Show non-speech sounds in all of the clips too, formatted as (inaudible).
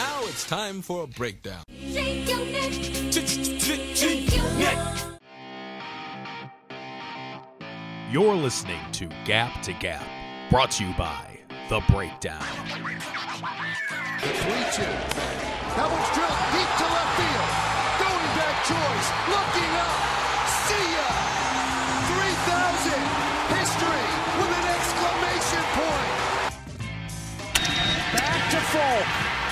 Now it's time for a breakdown. Shake your neck. Shake your neck. You're listening to Gap to Gap, brought to you by The Breakdown. The 3 2. That one's drilled deep to left field. Going back choice. Looking up. See ya. 3,000. History with an exclamation point. Back to Folk.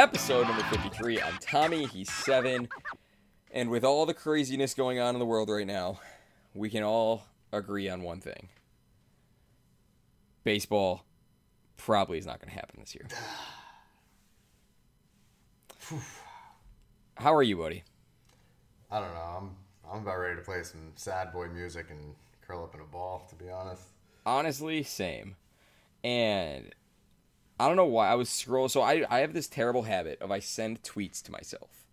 Episode number 53. I'm Tommy, he's seven. And with all the craziness going on in the world right now, we can all agree on one thing baseball probably is not going to happen this year. How are you, buddy? I don't know. I'm I'm about ready to play some sad boy music and curl up in a ball. To be honest. Honestly, same. And I don't know why I was scrolling. So I, I have this terrible habit of I send tweets to myself.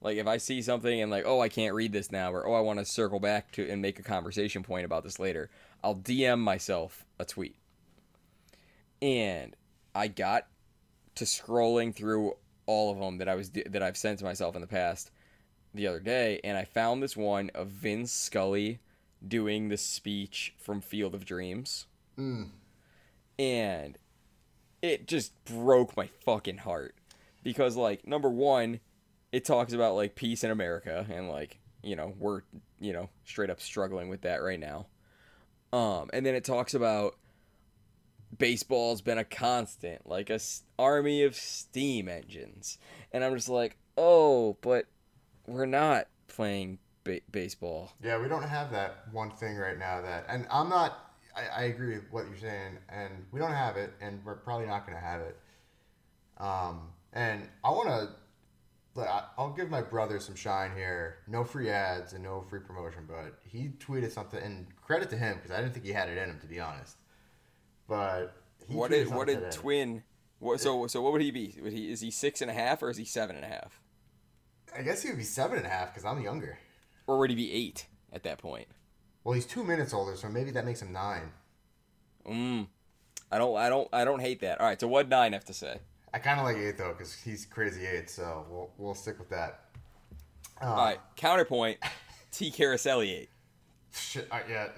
Like if I see something and like, oh, I can't read this now, or oh, I want to circle back to and make a conversation point about this later, I'll DM myself a tweet. And I got to scrolling through all of them that I was that I've sent to myself in the past the other day, and I found this one of Vince Scully doing the speech from Field of Dreams, hmm. and it just broke my fucking heart because like number one, it talks about like peace in America and like you know we're you know straight up struggling with that right now, um, and then it talks about baseball's been a constant, like a s- army of steam engines, and I'm just like, oh, but we're not playing ba- baseball. Yeah, we don't have that one thing right now that, and I'm not. I, I agree with what you're saying, and we don't have it, and we're probably not going to have it. Um, and I want to. I'll give my brother some shine here. No free ads and no free promotion, but he tweeted something, and credit to him because I didn't think he had it in him, to be honest. But he What did what did. Twin? What, so so what would he be? Would he is he six and a half or is he seven and a half? I guess he would be seven and a half because I'm younger. Or would he be eight at that point? Well, he's two minutes older, so maybe that makes him nine. Mm. I don't I don't I don't hate that. All right, so what nine have to say? I kind of like eight though, because he's crazy eight, so we'll we'll stick with that. Uh, All right, counterpoint. T (laughs) Caroselli eight. Shit, uh, yeah,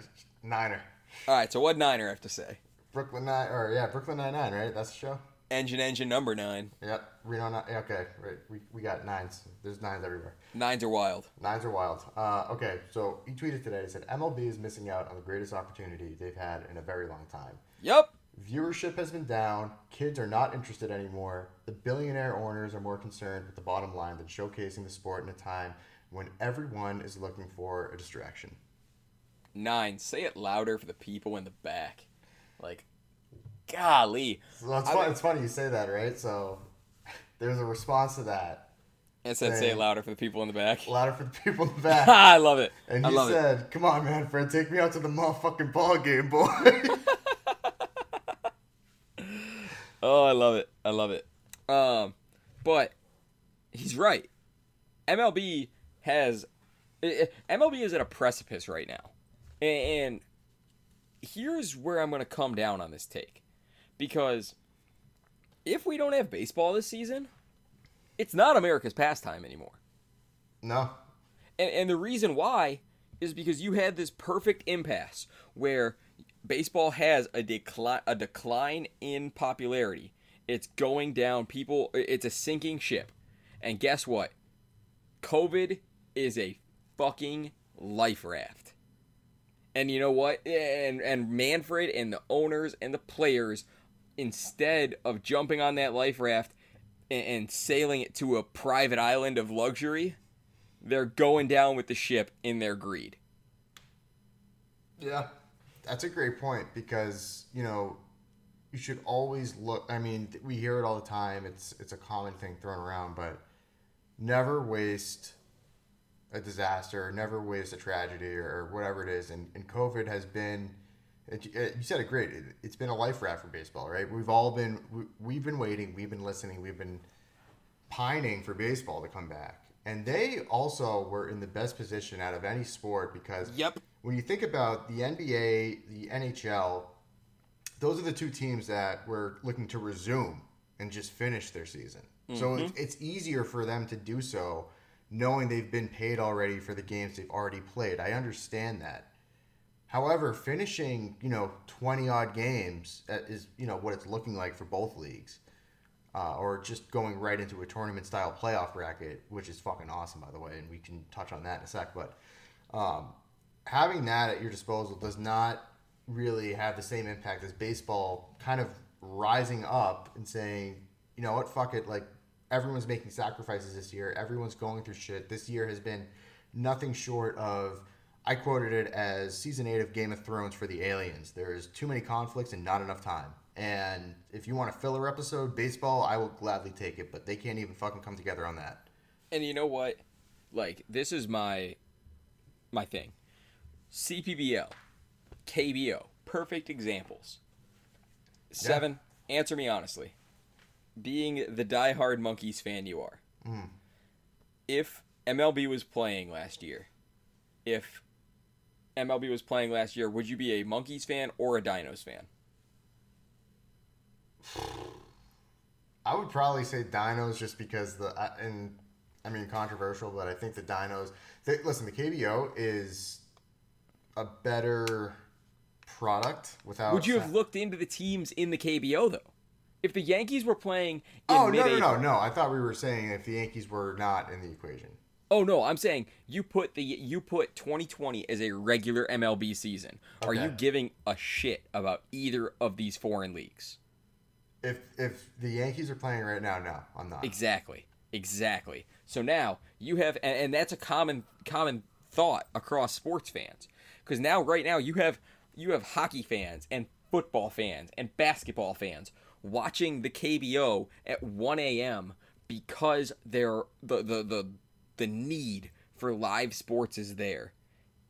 Niner, All right, so what niner have to say? Brooklyn Nine, or yeah, Brooklyn Nine Nine, right? That's the show. Engine engine number nine. Yep, Reno. Nine, okay, right. We, we got nines. There's nines everywhere. Nines are wild. Nines are wild. Uh, okay, so he tweeted today. He said MLB is missing out on the greatest opportunity they've had in a very long time. Yep. Viewership has been down. Kids are not interested anymore. The billionaire owners are more concerned with the bottom line than showcasing the sport in a time when everyone is looking for a distraction. Nine. Say it louder for the people in the back. Like, golly. So it's, fun, it's funny you say that, right? So there's a response to that. It said say it louder for the people in the back. (laughs) Louder for the people in the (laughs) back. I love it. And I he love it. said, "Come on, Manfred, take me out to the motherfucking ball game, boy." (laughs) Oh, I love it. I love it. Um, but he's right. MLB has MLB is at a precipice right now, and here's where I'm going to come down on this take, because if we don't have baseball this season, it's not America's pastime anymore. no, And, and the reason why is because you had this perfect impasse where baseball has a decline a decline in popularity. It's going down. People, it's a sinking ship. And guess what? COVID is a fucking life raft. And you know what? And and Manfred and the owners and the players, instead of jumping on that life raft and, and sailing it to a private island of luxury, they're going down with the ship in their greed. yeah, that's a great point because you know you should always look. I mean, we hear it all the time. It's it's a common thing thrown around, but never waste a disaster, never waste a tragedy or, whatever it is. And, and COVID has been, it, it- you said it great. It, it's been a life raft for baseball, right? We've all been, we, we've been waiting, we've been listening, we've been pining for baseball to come back. And they also were in the best position out of any sport because Yep. when you think about the NBA, the NHL, those are the two teams that were looking to resume and just finish their season. So mm-hmm. it's, it's easier for them to do so knowing they've been paid already for the games they've already played. I understand that. However, finishing, you know, 20 odd games uh, is, you know, what it's looking like for both leagues. Uh, or just going right into a tournament style playoff bracket, which is fucking awesome, by the way, and we can touch on that in a sec. But um, having that at your disposal does not really have the same impact as baseball kind of rising up and saying, you know what, fuck it, like everyone's making sacrifices this year, everyone's going through shit. This year has been nothing short of I quoted it as season 8 of Game of Thrones for the aliens. There's too many conflicts and not enough time. And if you want a filler episode, baseball, I will gladly take it, but they can't even fucking come together on that. And you know what? Like this is my my thing. CPBL, KBO, perfect examples. Seven. Answer me honestly. Being the diehard monkeys fan you are, hmm. if MLB was playing last year, if MLB was playing last year, would you be a monkeys fan or a dinos fan? I would probably say Dinos just because the I- and I mean controversial, but I think the Dinos. They, listen, the KBO is a better product without. Would you have looked into the teams in the KBO though? If the Yankees were playing in Oh no no no no! I thought we were saying if the Yankees were not in the equation. Oh no, I'm saying you put the you put 2020 as a regular MLB season. Are you giving a shit about either of these foreign leagues? If if the Yankees are playing right now, no, I'm not. Exactly. Exactly. So now you have and, and that's a common common thought across sports fans. Cuz now right now you have you have hockey fans and football fans and basketball fans watching the KBO at 1 a.m. because they're the the the the need for live sports is there.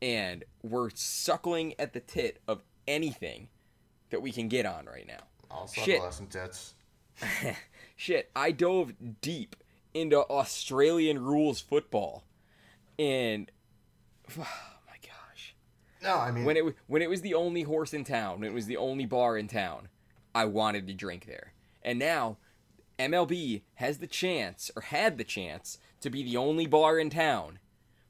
And we're suckling at the tit of anything that we can get on right now. I'll Shit. some tits. (laughs) Shit, I dove deep into Australian rules football, and (sighs) oh my gosh, No, I mean when it wa- when it was the only horse in town, when it was the only bar in town, I wanted to drink there. And now, MLB has the chance, or had the chance, to be the only bar in town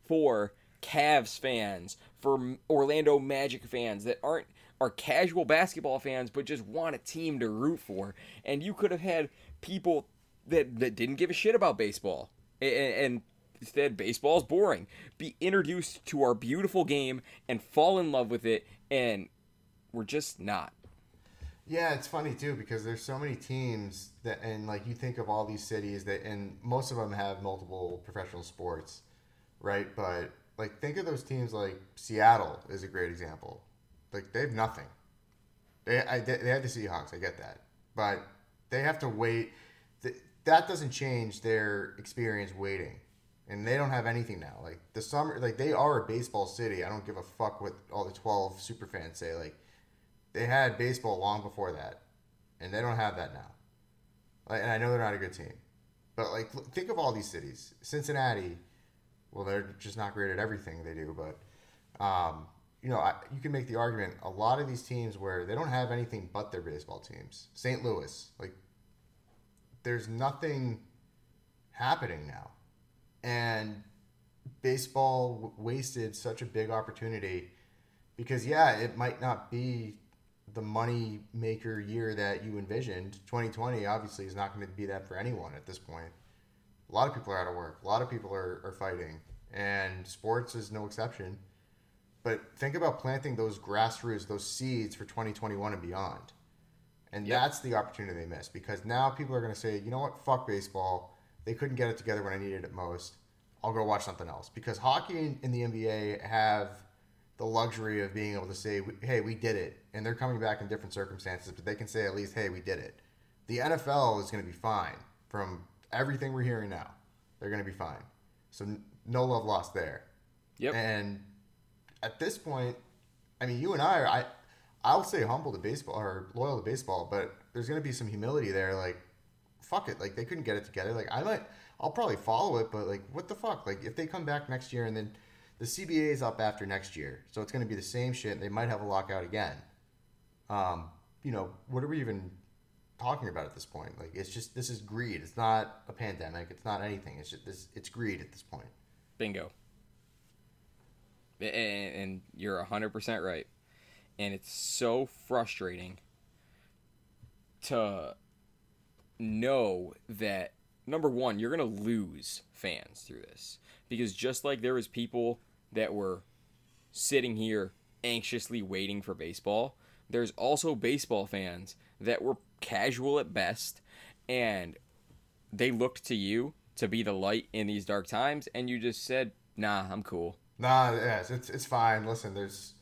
for Cavs fans, for Orlando Magic fans that aren't are casual basketball fans but just want a team to root for. And you could have had people that that didn't give a shit about baseball and, and instead baseball's boring be introduced to our beautiful game and fall in love with it and we're just not. Yeah, it's funny too because there's so many teams that, and like you think of all these cities that, and most of them have multiple professional sports, right? But like think of those teams like Seattle is a great example. Like they have nothing. They I, they they had the Seahawks, I get that, but they have to wait. That doesn't change their experience waiting, and they don't have anything now. Like the summer, like they are a baseball city. I don't give a fuck what all the twelve super fans say. Like they had baseball long before that, and they don't have that now. And I know they're not a good team, but like think of all these cities. Cincinnati, well, they're just not great at everything they do, but um, you know, I, you can make the argument a lot of these teams where they don't have anything but their baseball teams. St. Louis, like there's nothing happening now, and baseball w- wasted such a big opportunity because yeah, it might not be the money maker year that you envisioned. 2020 obviously is not going to be that for anyone at this point. A lot of people are out of work. A lot of people are, are fighting, and sports is no exception. But think about planting those grassroots, those seeds for 2021 and beyond. And Yep. that's the opportunity they missed because now people are going to say, you know what, fuck baseball. They couldn't get it together when I needed it most. I'll go watch something else. Because hockey and- in the NBA have the luxury of being able to say, hey, we did it. And they're coming back in different circumstances, but they can say at least, hey, we did it. The NFL is going to be fine from everything we're hearing now. They're going to be fine. So no love lost there. Yep. And at this point, I mean, you and I are I I'll say humble to baseball or loyal to baseball, but there's going to be some humility there. Like, fuck it. Like they couldn't get it together. Like I might, I'll probably follow it, but like, what the fuck? Like if they come back next year and then the CBA is up after next year, so it's going to be the same shit. They might have a lockout again. Um, you know, what are we even talking about at this point? Like it's just this is greed. It's not a pandemic. It's not anything. It's just this. It's greed at this point. Bingo. And, and you're 100% right. And it's so frustrating to know that number one, you're going to lose fans through this. Because just like there was people that were sitting here anxiously waiting for baseball, there's also baseball fans that were casual at best and they looked to you to be the light in these dark times and you just said, "Nah, I'm cool." Nah, yes, it's it's fine. Listen, there's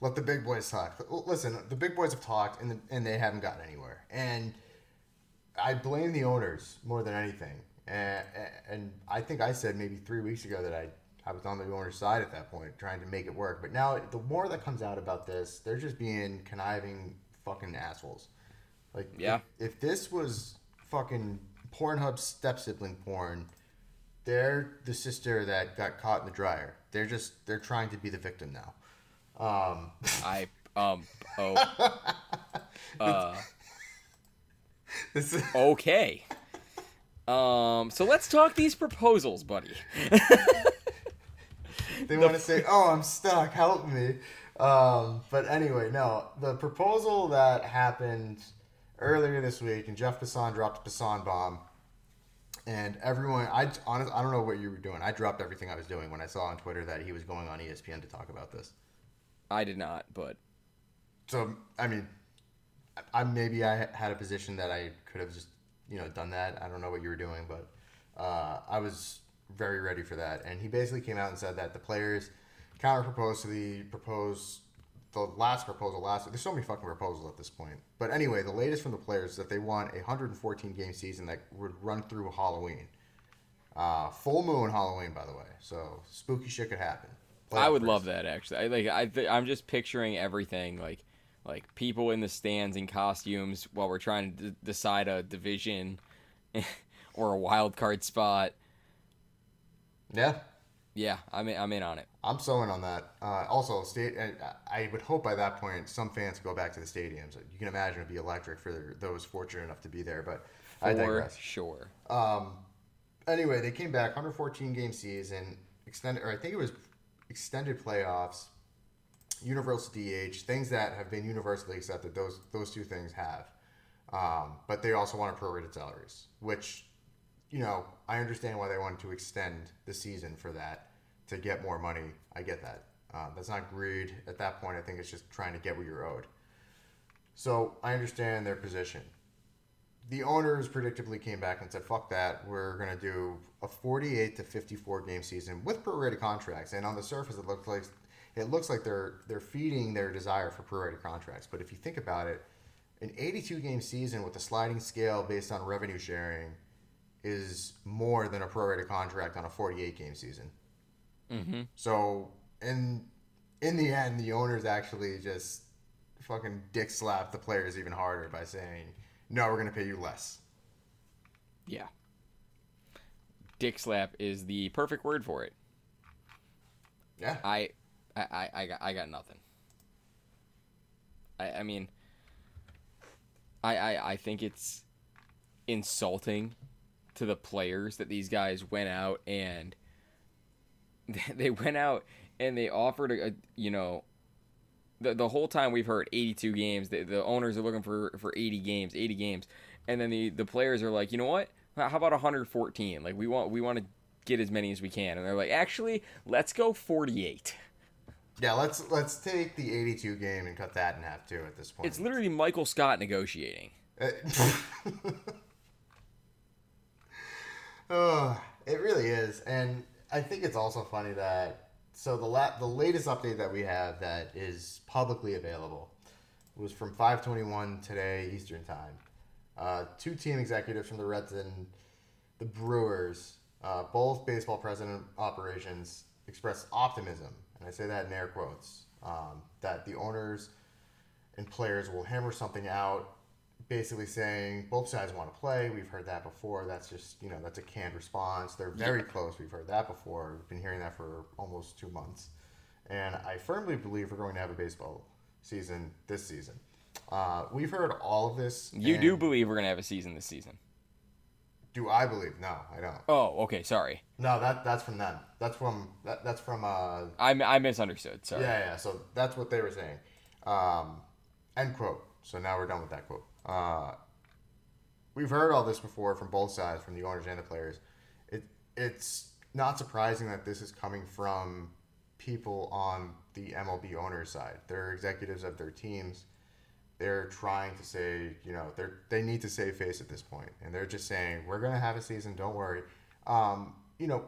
let the big boys talk. Listen, the big boys have talked and the, and they haven't gotten anywhere. And I blame the owners more than anything. And, and I think I said maybe three weeks ago that I I was on the owner's side at that point, trying to make it work. But now the more that comes out about this, they're just being conniving fucking assholes. Like Yeah. if, if this was fucking Pornhub step sibling porn, they're the sister that got caught in the dryer. They're just they're trying to be the victim now. Um, I um oh (laughs) uh this is, okay. Um so let's talk these proposals, buddy. (laughs) they want to say, "Oh, I'm stuck. Help me." Um, but anyway, no. The proposal that happened earlier this week, and Jeff Passan dropped a Passan bomb, and everyone, I honest, I don't know what you were doing. I dropped everything I was doing when I saw on Twitter that he was going on ESPN to talk about this. I did not, but So I mean, I, I maybe I had a position that I could have just you know done that. I don't know what you were doing, but uh, I was very ready for that. And he basically came out and said that the players counter proposed to the proposed the last proposal last. There's so many fucking proposals at this point. But anyway, the latest from the players is that they want a 114 game season that would run through Halloween. Uh, full moon Halloween, by the way. So spooky shit could happen. I would Playoff love that actually. I like I th- I'm just picturing everything like like people in the stands in costumes while we're trying to d- decide a division (laughs) or a wild card spot. Yeah, Yeah, I'm in, I'm in on it. I'm so in on that. Uh, also, state. I, I would hope by that point some fans go back to the stadiums. You can imagine it'd be electric for those fortunate enough to be there. But I digress. sure. Um, Anyway, they came back 114 game season, extended, or I think it was extended playoffs, universal DH, things that have been universally accepted. Those those two things have. Um, but they also wanted prorated salaries, which, you know, I understand why they wanted to extend the season for that to get more money. I get that. Uh, that's not greed. At that point, I think it's just trying to get what you're owed. So I understand their position the owners predictably came back and said, "Fuck that! We're gonna do a 48 to 54 game season with prorated contracts." And on the surface, it looks like it looks like they're they're feeding their desire for prorated contracts. But if you think about it, an 82 game season with a sliding scale based on revenue sharing is more than a prorated contract on a 48 game season. Mm-hmm. So in in the end, the owners actually just fucking dick slapped the players even harder by saying, "No, we're gonna pay you less." Yeah. Dick slap is the perfect word for it. Yeah, I, I, I, I got, I got nothing. I, I mean, I, I, I think it's insulting to the players that these guys went out and (laughs) they went out and they offered a, a you know, the, the whole time we've heard 82 games, the, the owners are looking for, for 80 games, 80 games. And then the, the players are like, you know what? How about 114? Like we want, we want to get as many as we can. And they're like, actually, let's go 48. yeah. Let's let's take the 82 game and cut that in half too. At this point, It's literally Michael Scott negotiating. Uh, (laughs) Oh, it really is, and I think it's also funny that so the la- the latest update that we have that is publicly available was from 5:21 today Eastern time. Uh, two team executives from the Reds and the Brewers Uh, both baseball president operations expressed optimism, and I say that in air quotes, um, that the owners and players will hammer something out, basically saying both sides want to play. We've heard that before. That's just, you know, that's a canned response. They're very close. We've heard that before. We've been hearing that for almost two months. And I firmly believe we're going to have a baseball season this season. Uh, we've heard all of this. You do believe we're gonna have a season this season? Do I believe? No, I don't. Oh, okay. Sorry, No, that that's from them. That's from that, that's from uh I I misunderstood. Sorry. yeah yeah. So that's what they were saying. Um, end quote. So now we're done with that quote. Uh, we've heard all this before from both sides, from the owners and the players. It it's not surprising that this is coming from people on the MLB owners side. They're executives of their teams. They're trying to say, you know, they're they need to save face at this point, and they're just saying, "We're gonna have a season. Don't worry." Um, you know,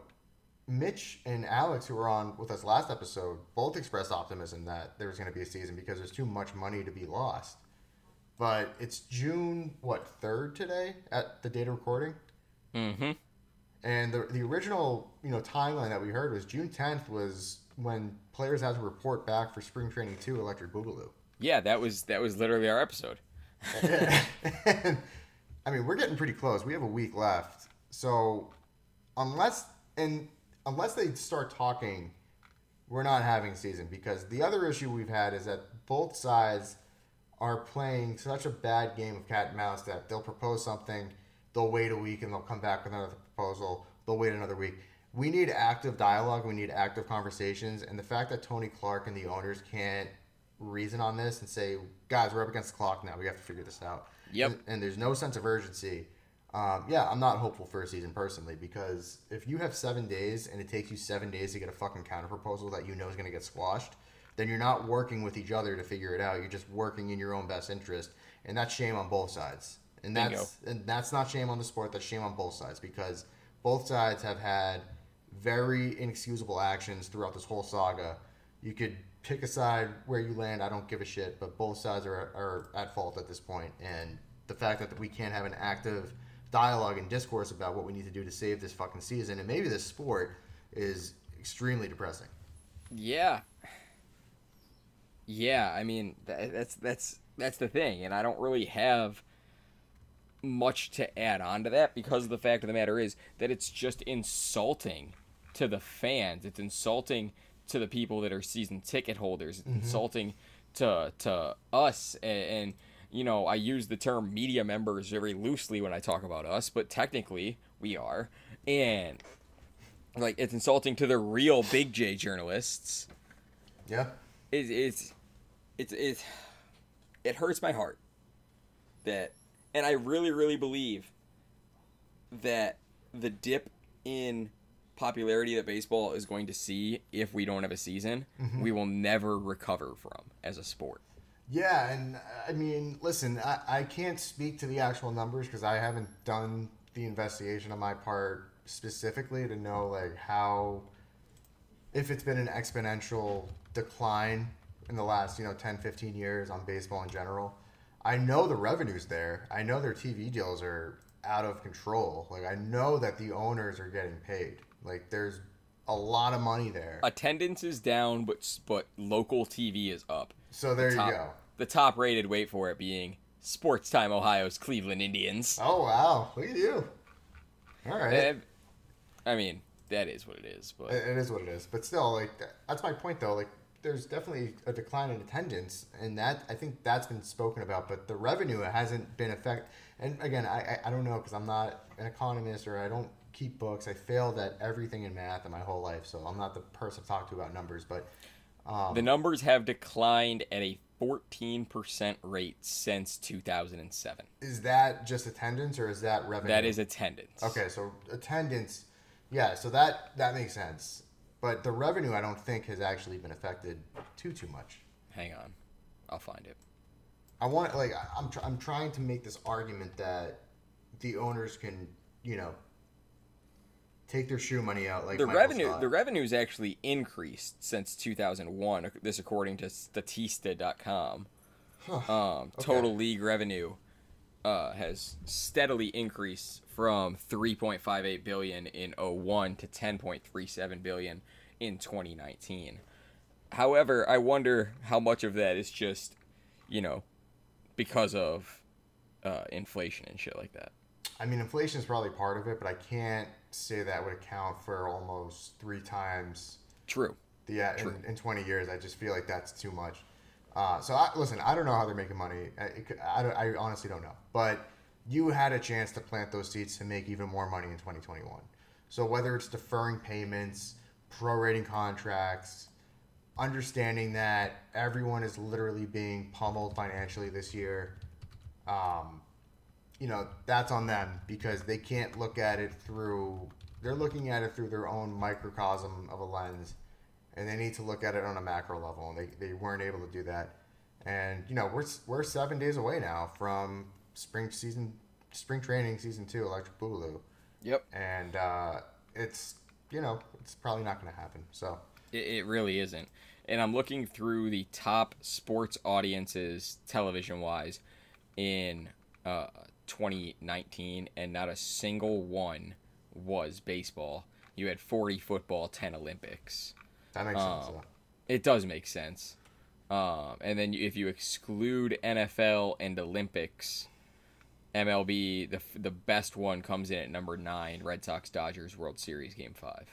Mitch and Alex, who were on with us last episode, both expressed optimism that there was going to be a season because there's too much money to be lost. But it's June what third today at the date of recording, Mm-hmm. and the the original you know timeline that we heard was June 10th was when players had to report back for spring training two Electric Boogaloo. Yeah, that was that was literally our episode. and, (laughs) I mean, we're getting pretty close. We have a week left. So, unless and unless they start talking, we're not having season because the other issue we've had is that both sides are playing such a bad game of cat and mouse that they'll propose something, they'll wait a week and they'll come back with another proposal, they'll wait another week. We need active dialogue, we need active conversations, and the fact that Tony Clark and the owners can't reason on this and say, guys, we're up against the clock now, we have to figure this out. Yep. And, and there's no sense of urgency. Um, yeah, I'm not hopeful for a season personally because if you have seven days and it takes you seven days to get a fucking counter proposal that you know is going to get squashed, then you're not working with each other to figure it out. You're just working in your own best interest, and that's shame on both sides. And Bingo. that's and that's not shame on the sport. That's shame on both sides because both sides have had very inexcusable actions throughout this whole saga. You could pick a side where you land. I don't give a shit, but both sides are, are at fault at this point. And the fact that we can't have an active dialogue and discourse about what we need to do to save this fucking season and maybe this sport is extremely depressing. Yeah. Yeah, I mean that's that's that's the thing, and I don't really have much to add on to that because the fact of the matter is that it's just insulting to the fans. It's insulting to the people that are season ticket holders. It's mm-hmm. insulting to to us and, and you know, I use the term media members very loosely when I talk about us, but technically we are. And like it's insulting to the real big J journalists Yeah. It's it's it's it's it hurts my heart that and I really really believe that the dip in popularity that baseball is going to see if we don't have a season, mm-hmm. we will never recover from as a sport. Yeah, and I mean, listen, I, I can't speak to the actual numbers because I haven't done the investigation on my part specifically to know like how if it's been an exponential decline in the last, you know, 10, 15 years on baseball in general. I know the revenue's there. I know their TV deals are out of control. Like I know that the owners are getting paid. Like there's a lot of money there. Attendance is down, but but local TV is up. So there top, you go. The top rated, wait for it, being Sports Time Ohio's Cleveland Indians. Oh wow, look at you. All right. I mean, that is what it is, but It it is what it is, but still, like that's my point though. Like, there's definitely a decline in attendance, and that I think that's been spoken about, but the revenue hasn't been affected. And again, I I, I don't know because I'm not an economist or I don't keep books. I failed at everything in math in my whole life, so I'm not the person to talk to about numbers. But um, the numbers have declined at a 14% rate since 2007. is that just attendance or is that revenue? That is attendance. Okay, so attendance, yeah, so that that makes sense. But the revenue, I don't think, has actually been affected too too much. Hang on. I'll find it. I want like I'm tr- I'm trying to make this argument that the owners can you know take their shoe money out like The Michael revenue Scott. the revenue's actually increased since 2001 this according to statista.com. Um, total league revenue uh, has steadily increased from 3.58 billion in 01 to 10.37 billion in 2019. However, I wonder how much of that is just, you know, because of uh, inflation and shit like that. I mean, inflation is probably part of it, but I can't say that would account for almost three times True. Yeah, uh, in, in 20 years. I just feel like that's too much. Uh, so I, listen, I don't know how they're making money. I, I, I honestly don't know. But you had a chance to plant those seeds to make even more money in 2021. So whether it's deferring payments, prorating contracts, understanding that everyone is literally being pummeled financially this year, um, you know, that's on them because they can't look at it through. They're looking at it through their own microcosm of a lens, and they need to look at it on a macro level, and they, they weren't able to do that. And you know, we're we're seven days away now from spring season, spring training season two, Electric Boogaloo, Yep. and uh, it's you know it's probably not going to happen. So It, it really isn't. And I'm looking through the top sports audiences, television wise, in uh, 2019, and not a single one was baseball. You had 40 football, 10 Olympics. That makes sense. Um, Though. It does make sense. Um, and then if you exclude NFL and Olympics, MLB, the the best one comes in at number nine, Red Sox Dodgers World Series Game Five.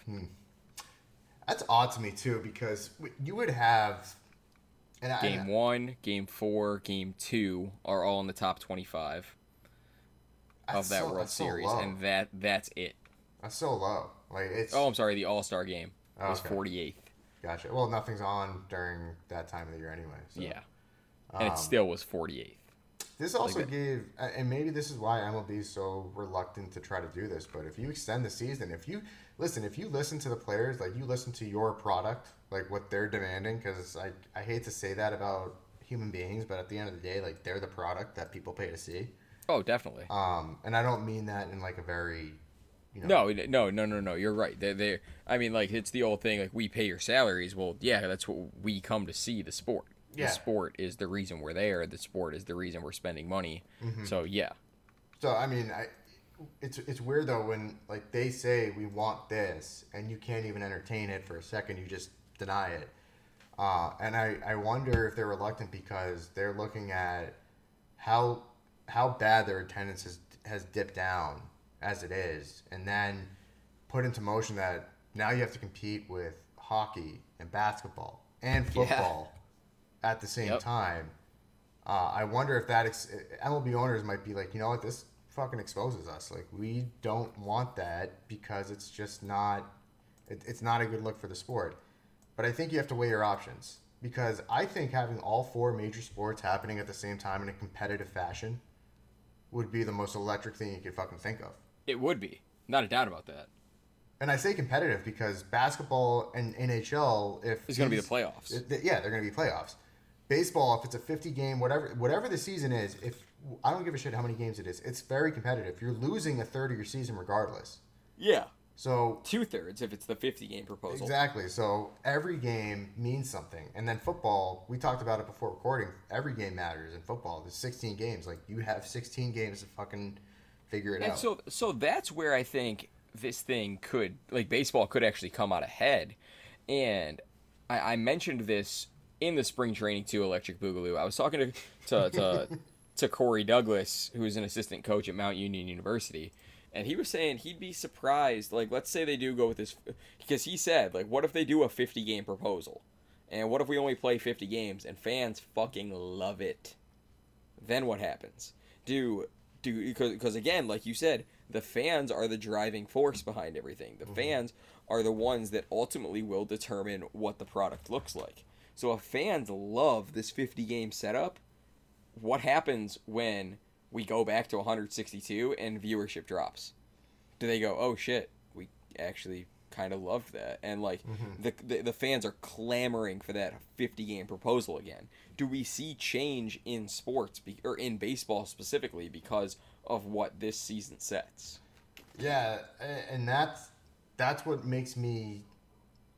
That's odd to me too because you would have. And I- Game one, game four, game two are all in the top twenty-five of that so- World that's so Series, and that that's it. That's so low. Like it's. Oh, I'm sorry, the All Star game Oh, was okay. forty-eighth. Gotcha. Well, nothing's on during that time of the year anyway. So. Yeah, and Um, it still was forty-eighth. This also that. gave, and maybe this is why MLB is so reluctant to try to do this. But if you extend the season, if you listen, if you listen to the players, like you listen to your product, like what they're demanding, because I I hate to say that about human beings, but at the end of the day, like they're the product that people pay to see. Oh, definitely. Um, and I don't mean that in like a very, you know, No, no, no, no, no. You're right. They're, they're, I mean, like it's the old thing. Like we pay your salaries. Well, yeah, that's what we come to see. The sport. Yeah. The sport is the reason we're there. The sport is the reason we're spending money. Mm-hmm. So yeah, So I mean, I, it's it's weird though when like they say we want this and you can't even entertain it for a second. You just deny it. Uh, and I, I wonder if they're reluctant because they're looking at how how bad their attendance has has dipped down as it is, and then put into motion that now you have to compete with hockey and basketball and football at the same Yep. time. Uh, I wonder if that ex- MLB owners might be like, you know what, this fucking exposes us. Like, we don't want that because it's just not, it, it's not a good look for the sport. But I think you have to weigh your options because I think having all four major sports happening at the same time in a competitive fashion would be the most electric thing you could fucking think of. It would be not a doubt about that. And I say competitive because basketball and NHL, if It's gonna be the playoffs. it- yeah, they're going to be playoffs. Baseball, if it's a 50 game, whatever, whatever the season is, if I don't give a shit how many games it is, it's very competitive. You're losing a third of your season regardless. Yeah, So two thirds if it's the 50 game proposal. exactly. So every game means something. And then football, we talked about it before recording. Every game matters in football. There's 16 games. Like you have 16 games to fucking figure it And out. so, so that's where I think this thing could, like, baseball could actually come out ahead. And I, I mentioned this in the spring training to Electric Boogaloo. I was talking to to to, (laughs) to Corey Douglas, who is an assistant coach at Mount Union University, and he was saying he'd be surprised. Like, let's say they do go with this, because he said, like, what if they do a 50 game proposal, and what if we only play 50 games and fans fucking love it? then what happens? Do do because because again, like you said, the fans are the driving force behind everything. The mm-hmm. fans are the ones that ultimately will determine what the product looks like. So if fans love this 50 game setup, what happens when we go back to 162 and viewership drops? Do they go, "Oh shit, we actually kind of loved that." And like mm-hmm. the, the the fans are clamoring for that 50 game proposal again. Do we see change in sports be, or in baseball specifically because of what this season sets? Yeah, and that's that's what makes me.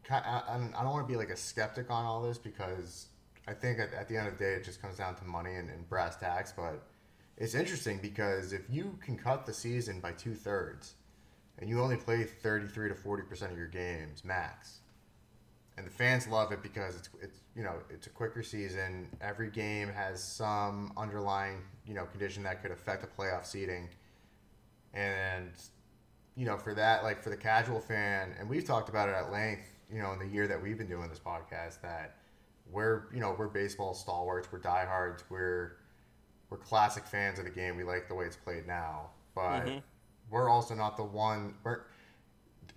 I, I don't want to be like a skeptic on all this because I think at, at the end of the day it just comes down to money and, and brass tacks. But it's interesting because if you can cut the season by two thirds, and you only play thirty three to forty percent of your games max, and the fans love it because it's it's you know it's a quicker season. Every game has some underlying you know condition that could affect the playoff seeding, and you know for that like for the casual fan, and we've talked about it at length. You know in the year that we've been doing this podcast that we're you know we're baseball stalwarts, we're diehards, we're we're classic fans of the game. We like the way it's played now, but mm-hmm. We're also not the one. We're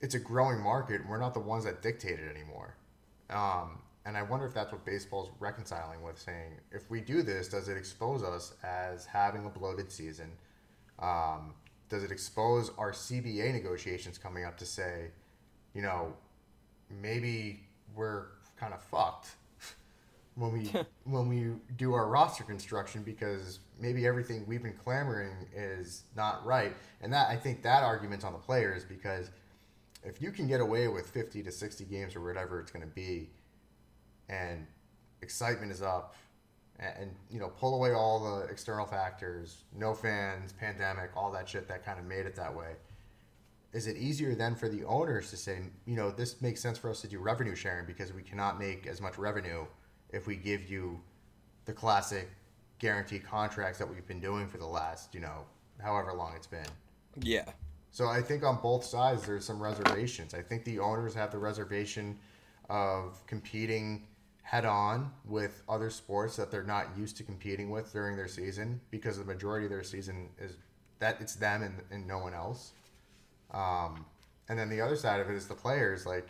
it's a growing market. We're not the ones that dictate it anymore. Um, and I wonder if that's what baseball's reconciling with, saying if we do this, does it expose us as having a bloated season? Um, does it expose our CBA negotiations coming up to say, you know, maybe we're kind of fucked when we (laughs) when we do our roster construction because maybe everything we've been clamoring is not right, and that I think that argument's on the players because if you can get away with 50 to 60 games or whatever it's going to be and excitement is up and, and, you know pull away all the external factors no fans pandemic all that shit that kind of made it that way is it easier then for the owners to say you know this makes sense for us to do revenue sharing because we cannot make as much revenue if we give you the classic guaranteed contracts that we've been doing for the last you know however long it's been Yeah. so I think on both sides there's some reservations. I think the owners have the reservation of competing head on with other sports that they're not used to competing with during their season because the majority of their season is that it's them and, and no one else. Um, and then the other side of it is the players. Like,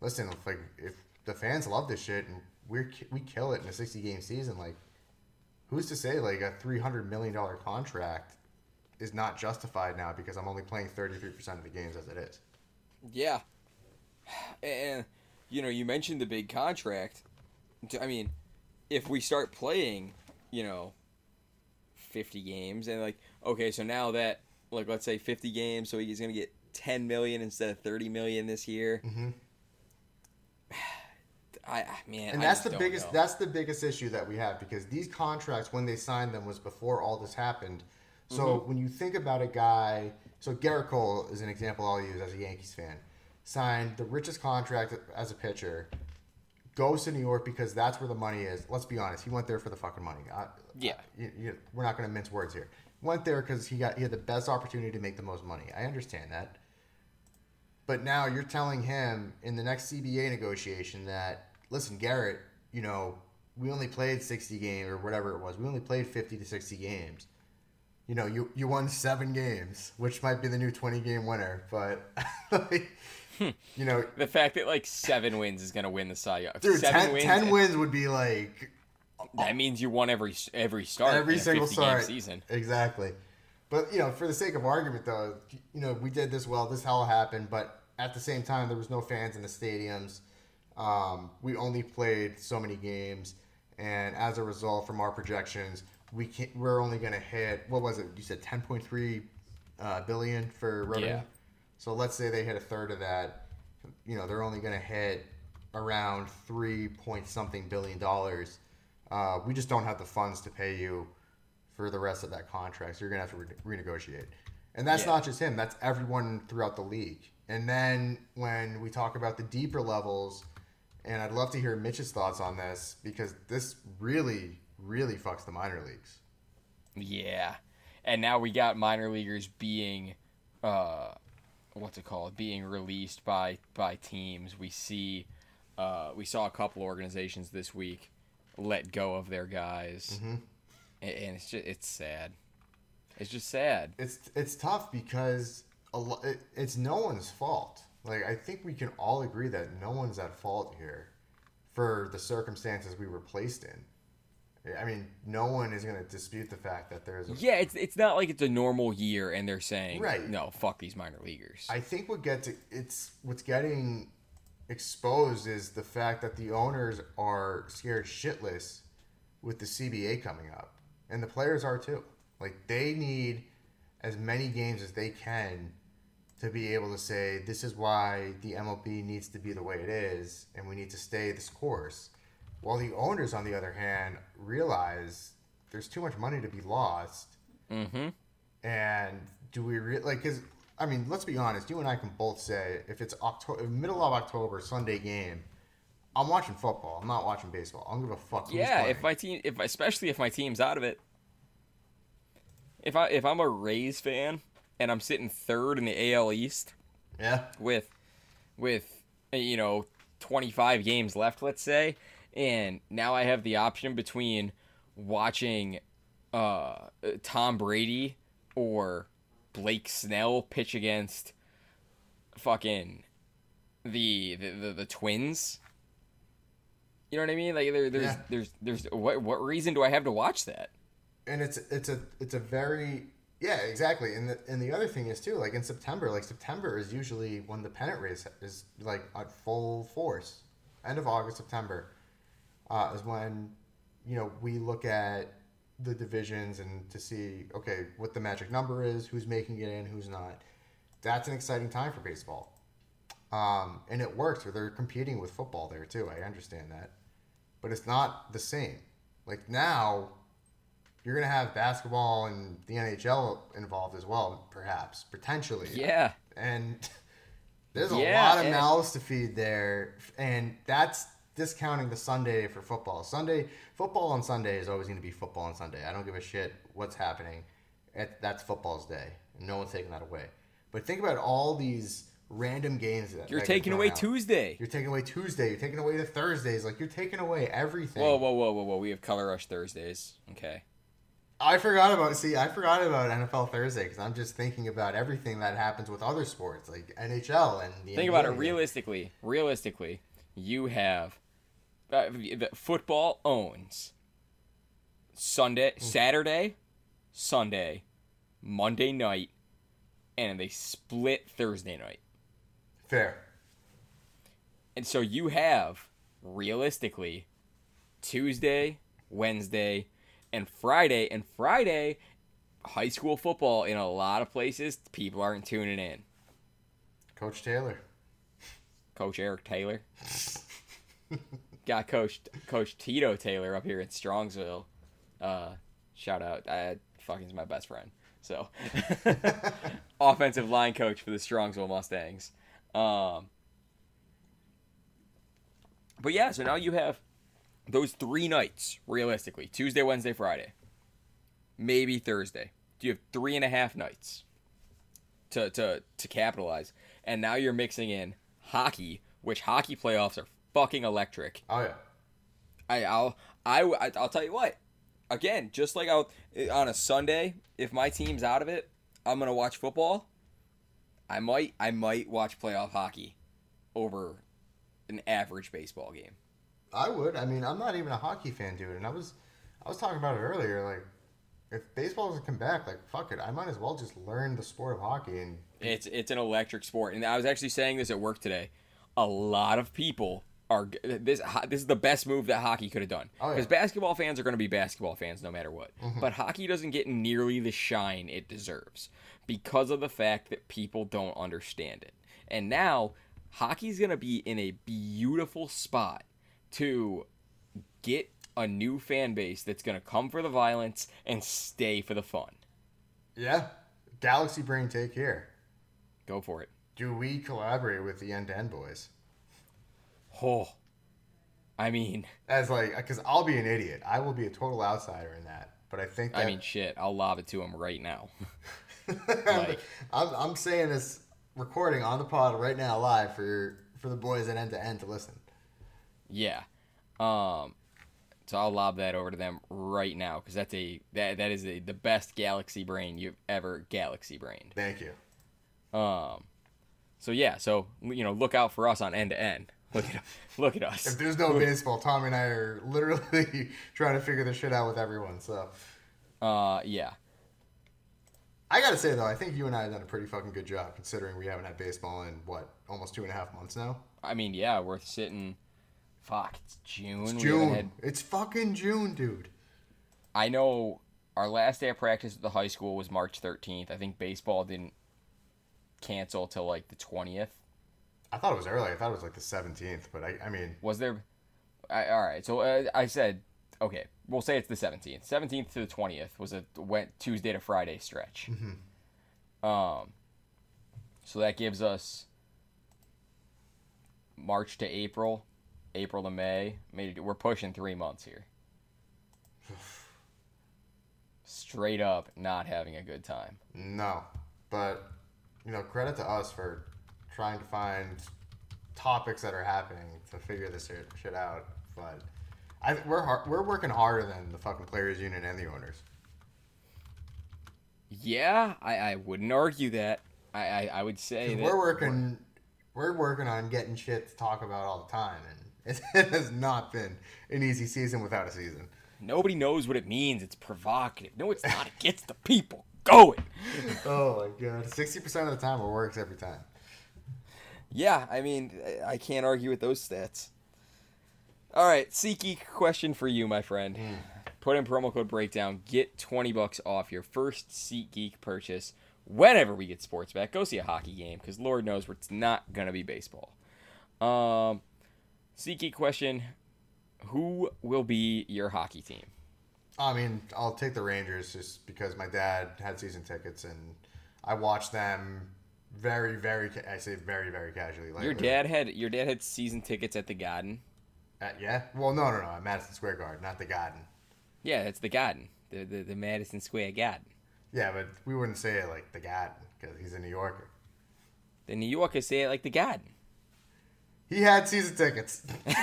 listen, if, like if the fans love this shit and we we kill it in a 60 game season, like who's to say like a 300 million dollar contract is not justified now because I'm only playing 33% of the games as it is. Yeah. And, you know, you mentioned the big contract. I mean, if we start playing, you know, 50 games and like, okay, so now that, like, let's say 50 games, so he's going to get 10 million instead of 30 million this year. Mm-hmm. I, man, And I that's the biggest know. that's the biggest issue that we have because these contracts when they signed them was before all this happened. So Mm-hmm. when you think about a guy, so Gerrit Cole is an example I'll use as a Yankees fan. Signed the richest contract as a pitcher, goes to New York because that's where the money is. Let's be honest, he went there for the fucking money. I, Yeah. I- you- you- we're not going to mince words here. Went there because he got he had the best opportunity to make the most money. I understand that. But now you're telling him in the next CBA negotiation that, listen, Gerrit, you know, we only played 60 games or whatever it was. We only played 50 to 60 games. You know, you, you won seven games, which might be the new 20 game winner. But, (laughs) like, hmm. you know, the fact that like seven wins is going to win the Cy Young. dude, seven wins, 10 wins would be like That means you won every every start every single 50 game start. season. Exactly. But you know, for the sake of argument, though, you know, we did this well. This all happened, but at the same time, there was no fans in the stadiums. Um, we only played so many games, and as a result, from our projections, we can we're only going to hit what was it? You said ten point three uh, billion for revenue. Yeah. So let's say they hit a third of that. You know, they're only going to hit around three point something billion dollars. Uh, we just don't have the funds to pay you for the rest of that contract. So you're gonna have to re- renegotiate. And that's Yeah. not just him. That's everyone throughout the league. And then when we talk about the deeper levels, and I'd love to hear Mitch's thoughts on this because this really, really fucks the minor leagues. Yeah, and now we got minor leaguers being, uh, what's it called? Being released by by teams. We see, uh, we saw a couple organizations this week let go of their guys, Mm-hmm. and, it's just it's sad. It's just sad. It's it's tough because a lo- it, it's no one's fault. Like I think we can all agree that no one's at fault here for the circumstances we were placed in. I mean, no one is going to dispute the fact that there's a Yeah, it's it's not like it's a normal year and they're saying Right. no, fuck these minor leaguers. I think what gets it's what's getting exposed is the fact that the owners are scared shitless with the CBA coming up, and the players are too. Like they need as many games as they can to be able to say this is why the MLB needs to be the way it is, and we need to stay this course. While the owners, on the other hand, realize there's too much money to be lost Mm-hmm. And do we re- like? Because I mean, let's be honest. You and I can both say if it's October, middle of October, Sunday game, I'm watching football. I'm not watching baseball. I don't give a fuck. Who's Yeah, if my team, if especially if my team's out of it. If I if I'm a Rays fan and I'm sitting third in the AL East yeah, with with you know 25 games left, let's say, and now I have the option between watching uh, Tom Brady or Blake Snell pitch against fucking the the, the, the Twins. You know what I mean? Like there, there's Yeah. there's there's what what reason do I have to watch that? and it's it's a it's a very yeah exactly. And the and the other thing is too like in September, like September is usually when the pennant race is like at full force. End of August, September uh, is when you know we look at the divisions and to see okay what the magic number is, who's making it in, who's not. That's an exciting time for baseball. Um, and it works where they're competing with football there too. I understand that, but it's not the same. Like now, you're gonna have basketball and the NHL involved as well, perhaps potentially. Yeah. And (laughs) there's a Yeah, lot of and- mouths to feed there, and that's discounting the Sunday for football. Sunday football on Sunday is always going to be football on Sunday. I don't give a shit what's happening. It, that's football's day, no one's taking that away. But think about all these random games that You're that taking away out. Tuesday. You're taking away Tuesday. You're taking away the Thursdays. Like you're taking away everything. Whoa, whoa, whoa, whoa, whoa! We have Color Rush Thursdays. Okay. I forgot about see. I forgot about NFL Thursday because I'm just thinking about everything that happens with other sports like NHL and the Think about it realistically. Realistically, you have uh, the football owns Sunday, Saturday, Sunday, Monday night, and they split Thursday night. Fair. And so you have realistically Tuesday, Wednesday, and Friday. And Friday, high school football in a lot of places, people aren't tuning in. Coach Taylor. Coach Eric Taylor. (laughs) Got Coach Coach Tito Taylor up here in Strongsville. Uh, shout out, I fucking is my best friend. So, (laughs) offensive line coach for the Strongsville Mustangs. Um, but yeah, so now you have those three nights realistically: Tuesday, Wednesday, Friday, maybe Thursday. Do you have three and a half nights to to to capitalize, and now you're mixing in hockey, which hockey playoffs are fucking electric. Oh yeah. I, I'll I, I I'll tell you what. Again, just like I'll on a Sunday, if my team's out of it, I'm gonna watch football. I might I might watch playoff hockey over an average baseball game. I would. I mean, I'm not even a hockey fan, dude. And I was, I was talking about it earlier. Like, if baseball doesn't come back, like, fuck it. I might as well just learn the sport of hockey. And It's it's an electric sport, and I was actually saying this at work today. A lot of people are this. This is the best move that hockey could have done Oh, yeah. because basketball fans are going to be basketball fans no matter what. Mm-hmm. But hockey doesn't get nearly the shine it deserves because of the fact that people don't understand it. And now hockey's going to be in a beautiful spot to get a new fan base that's going to come for the violence and stay for the fun. yeah, Galaxy Brain, take care. Go for it. Do we collaborate with the End to End Boys? Oh, I mean. As like, because I'll be an idiot. I will be a total outsider in that. But I think that I mean, shit. I'll lob it to him right now. (laughs) like, I'm, I'm saying this recording on the pod right now live for for the boys at End to End to listen. Yeah. Um, so I'll lob that over to them right now because that's a that that is a, the best galaxy brain you've ever galaxy brained. Thank you. Um, so yeah. So you know, look out for us on end to end. Look at look at us. If there's no (laughs) baseball, Tommy and I are literally (laughs) trying to figure this shit out with everyone. So Uh, yeah. I gotta say though, I think you and I have done a pretty fucking good job considering we haven't had baseball in what almost two and a half months now. I mean, yeah. We're sitting. Fuck. It's June. It's June. had- It's fucking June, dude. I know our last day of practice at the high school was March 13th. I think baseball didn't cancel till like the 20th. I thought it was early. I thought it was like the 17th, but I, I mean, Was there? I, all right. So uh, I said okay, we'll say it's the 17th. 17th to the 20th was a went Tuesday to Friday stretch. Um, so that gives us March to April, April to May. Maybe we're pushing three months here. Straight up, not having a good time. No, but you know, credit to us for trying to find topics that are happening to figure this shit, out. But I, we're har- we're working harder than the fucking players union and the owners. Yeah, I, I wouldn't argue that. I, I, I would say that We're working, we're working on getting shit to talk about all the time, and (laughs) it, has not been an easy season without a season. nobody knows what it means. It's provocative. No, it's not. It gets the people going. (laughs) Oh my god, sixty percent of the time it works every time. Yeah, I mean, I- I can't argue with those stats. All right, SeatGeek question for you, my friend. Put in promo code breakdown, get 20 bucks off your first SeatGeek purchase whenever we get sports back. Go see a hockey game because Lord knows it's not going to be baseball. Um, SeatGeek question Who will be your hockey team? I mean, I'll take the Rangers just because my dad had season tickets and I watched them very, very. ca- I say very, very casually. Like Your dad had your dad had season tickets at the Garden. At, yeah. Well, no, no, no. At Madison Square Garden, not the Garden. Yeah, it's the Garden, the the, the Madison Square Garden. Yeah, but we wouldn't say it like the Garden because he's a New Yorker. The New Yorkers say it like the Garden. He had season tickets. (laughs)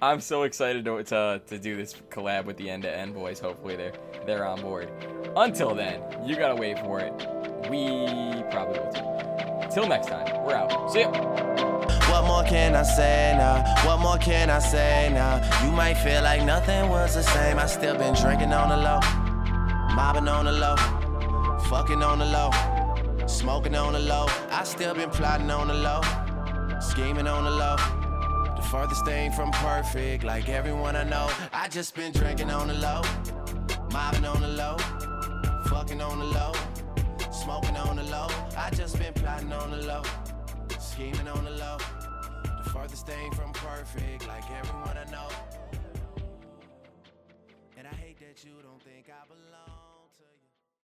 I'm so excited to, to, to do this collab with the end to end boys. Hopefully they're they're on board. Until then, you gotta wait for it. We probably will too. Till next time, we're out. See ya. What more can I say now? What more can I say now? You might feel like nothing was the same. I still been drinking on the low, mobbing on the low, fucking on the low, smoking on the low. I still been plotting on the low, scheming on the low. The furthest thing from perfect, like everyone I know. I just been drinking on the low, mobbing on the low, fucking on the low, smoking on the low. I just been plotting on the low, scheming on the low. The furthest thing from perfect, like everyone I know.